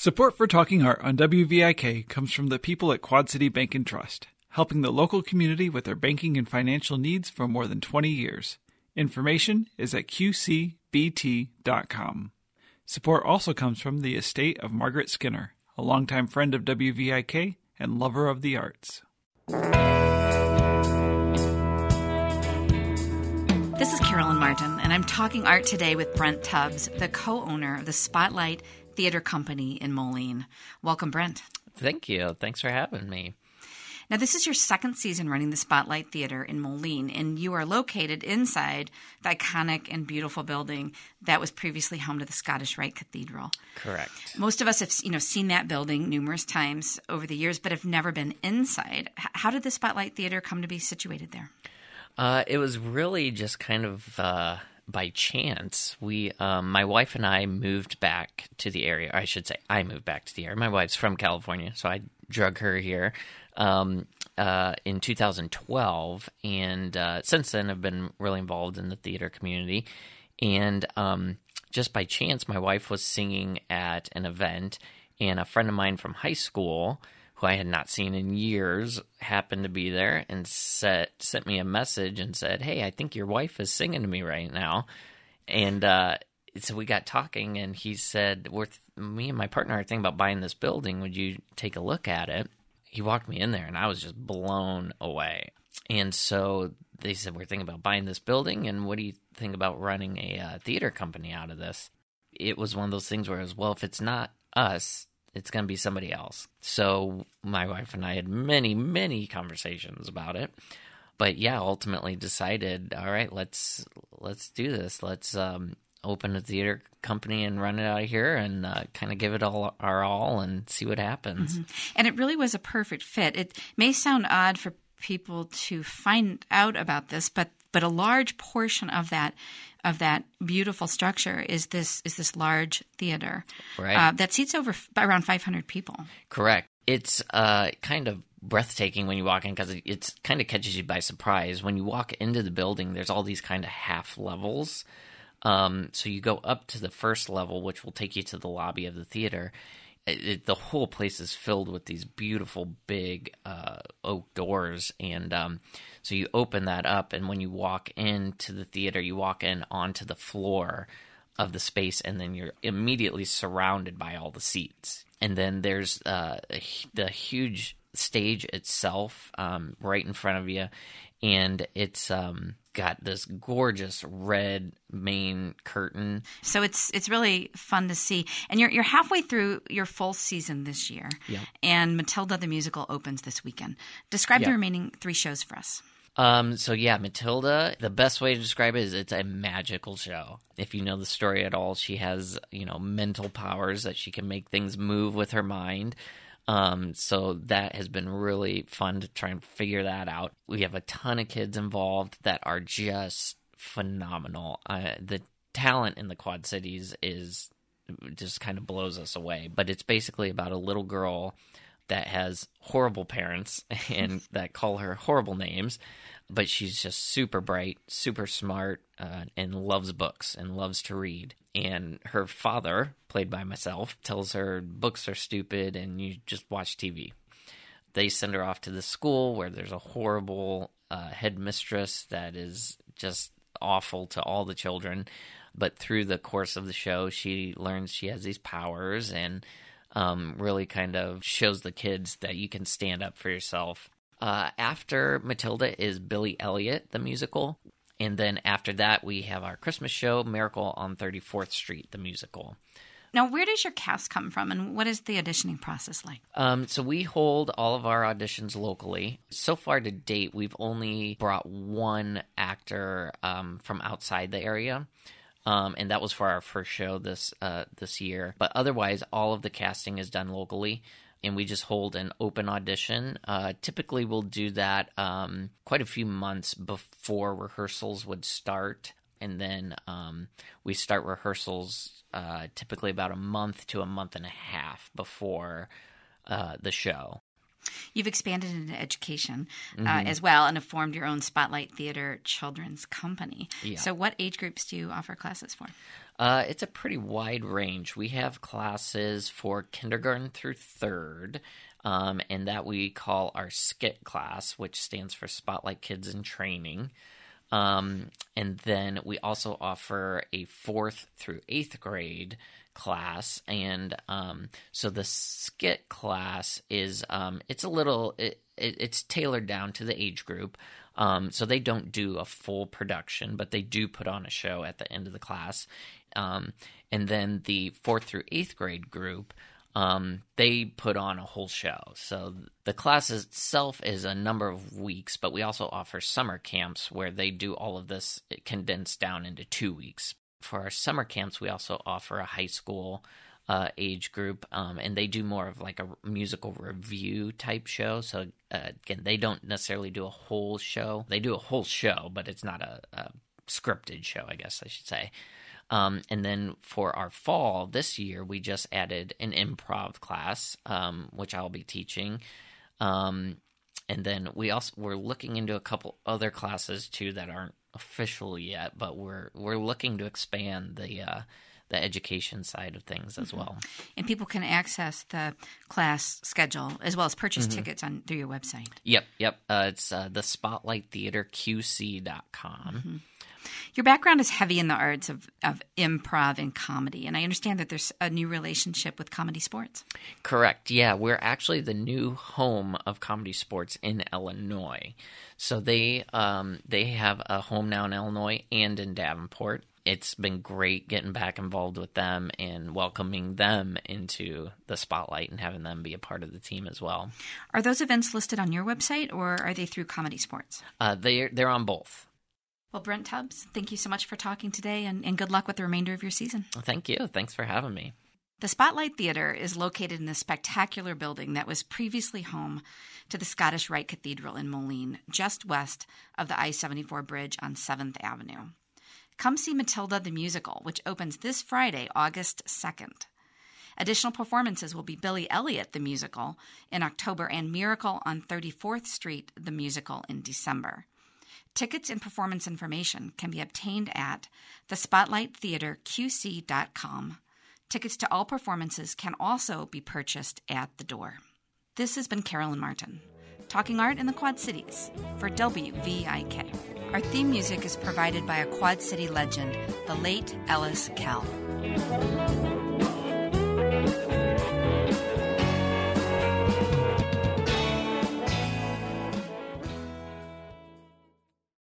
Support for Talking Art on WVIK comes from the people at Quad City Bank and Trust, helping the local community with their banking and financial needs for more than 20 years. Information is at qcbt.com. Support also comes from the estate of Margaret Skinner, a longtime friend of WVIK and lover of the arts. This is Carolyn Martin, and I'm talking art today with Brent Tubbs, the co owner of the Spotlight Theater Company in Moline. Welcome, Brent. Thank you. Thanks for having me. Now, this is your second season running the Spotlight Theater in Moline, and you are located inside the iconic and beautiful building that was previously home to the Scottish Rite Cathedral. Correct. Most of us have, you know, seen that building numerous times over the years, but have never been inside. How did the Spotlight Theater come to be situated there? Uh, it was really just kind of uh, by chance. We, um, my wife and I, moved back to the area. I should say, I moved back to the area. My wife's from California, so I drug her here um, uh, in 2012, and uh, since then, I've been really involved in the theater community. And um, just by chance, my wife was singing at an event, and a friend of mine from high school who I had not seen in years, happened to be there and set, sent me a message and said, Hey, I think your wife is singing to me right now. And uh, so we got talking, and he said, We're th- Me and my partner are thinking about buying this building. Would you take a look at it? He walked me in there, and I was just blown away. And so they said, We're thinking about buying this building, and what do you think about running a uh, theater company out of this? It was one of those things where it was, Well, if it's not us, it's going to be somebody else. So my wife and I had many, many conversations about it. But yeah, ultimately decided, all right, let's let's do this. Let's um, open a theater company and run it out of here and uh, kind of give it all our all and see what happens. Mm-hmm. And it really was a perfect fit. It may sound odd for people to find out about this, but but a large portion of that of that beautiful structure is this is this large theater right. uh, that seats over f- around 500 people. Correct. It's uh, kind of breathtaking when you walk in because it it's kind of catches you by surprise. When you walk into the building, there's all these kind of half levels. Um, so you go up to the first level, which will take you to the lobby of the theater. It, it, the whole place is filled with these beautiful big uh, oak doors, and um, so you open that up, and when you walk into the theater, you walk in onto the floor of the space, and then you're immediately surrounded by all the seats. And then there's uh, the huge stage itself um, right in front of you, and it's um, got this gorgeous red main curtain. So it's it's really fun to see. And you're you're halfway through your full season this year. Yeah. And Matilda the musical opens this weekend. Describe the remaining three shows for us. Um, so yeah, Matilda, the best way to describe it is it's a magical show. If you know the story at all, she has, you know, mental powers that she can make things move with her mind. Um, so that has been really fun to try and figure that out. We have a ton of kids involved that are just phenomenal. Uh, the talent in the Quad Cities is just kind of blows us away. But it's basically about a little girl that has horrible parents and that call her horrible names, but she's just super bright, super smart, uh, and loves books and loves to read. And her father, played by myself, tells her books are stupid and you just watch TV. They send her off to the school where there's a horrible uh, headmistress that is just awful to all the children. But through the course of the show, she learns she has these powers and um, really kind of shows the kids that you can stand up for yourself. Uh, after Matilda is Billy Elliot, the musical. And then after that, we have our Christmas show, Miracle on 34th Street, the musical. Now, where does your cast come from, and what is the auditioning process like? Um, so we hold all of our auditions locally. So far to date, we've only brought one actor um, from outside the area. Um, and that was for our first show this uh, this year. But otherwise, all of the casting is done locally, and we just hold an open audition. Uh, typically, we'll do that um, quite a few months before rehearsals would start, and then um, we start rehearsals uh, typically about a month to a month and a half before uh, the show. You've expanded into education uh, Mm-hmm. as well and have formed your own Spotlight Theater Children's Company. Yeah. So, what age groups do you offer classes for? Uh, it's a pretty wide range. We have classes for kindergarten through third, um, and that we call our SKIT class, which stands for Spotlight Kids in Training. Um, and then we also offer a fourth through eighth grade class, and um, so the skit class is um, it's a little it, it, it's tailored down to the age group. Um, so they don't do a full production, but they do put on a show at the end of the class. Um, and then the fourth through eighth grade group, um, they put on a whole show. So the class itself is a number of weeks, but we also offer summer camps where they do all of this condensed down into two weeks. For our summer camps, we also offer a high school uh, age group, um, and they do more of like a musical review type show. So uh, again, they don't necessarily do a whole show. They do a whole show, but it's not a, a scripted show, I guess I should say. Um, and then for our fall this year, we just added an improv class, um, which I'll be teaching. Um, and then we also we're looking into a couple other classes too that aren't official yet, but we're we're looking to expand the uh, the education side of things as well. And people can access the class schedule as well as purchase Mm-hmm. tickets on through your website. Yep, yep. Uh, it's uh, the spotlighttheaterqc.com. Your background is heavy in the arts of, of improv and comedy, and I understand that there's a new relationship with comedy sports. Correct. Yeah, we're actually the new home of comedy sports in Illinois. So they um, they have a home now in Illinois and in Davenport. It's been great getting back involved with them and welcoming them into the spotlight and having them be a part of the team as well. Are those events listed on your website or are they through Comedy Sports? Uh, they they're on both. Well, Brent Tubbs, thank you so much for talking today and, and good luck with the remainder of your season. Thank you. Thanks for having me. The Spotlight Theatre is located in the spectacular building that was previously home to the Scottish Rite Cathedral in Moline, just west of the I 74 bridge on 7th Avenue. Come see Matilda the Musical, which opens this Friday, August 2nd. Additional performances will be Billy Elliot the Musical in October and Miracle on 34th Street the Musical in December. Tickets and performance information can be obtained at thespotlighttheaterqc.com. Tickets to all performances can also be purchased at the door. This has been Carolyn Martin, talking art in the Quad Cities for WVIK. Our theme music is provided by a Quad City legend, the late Ellis Kell.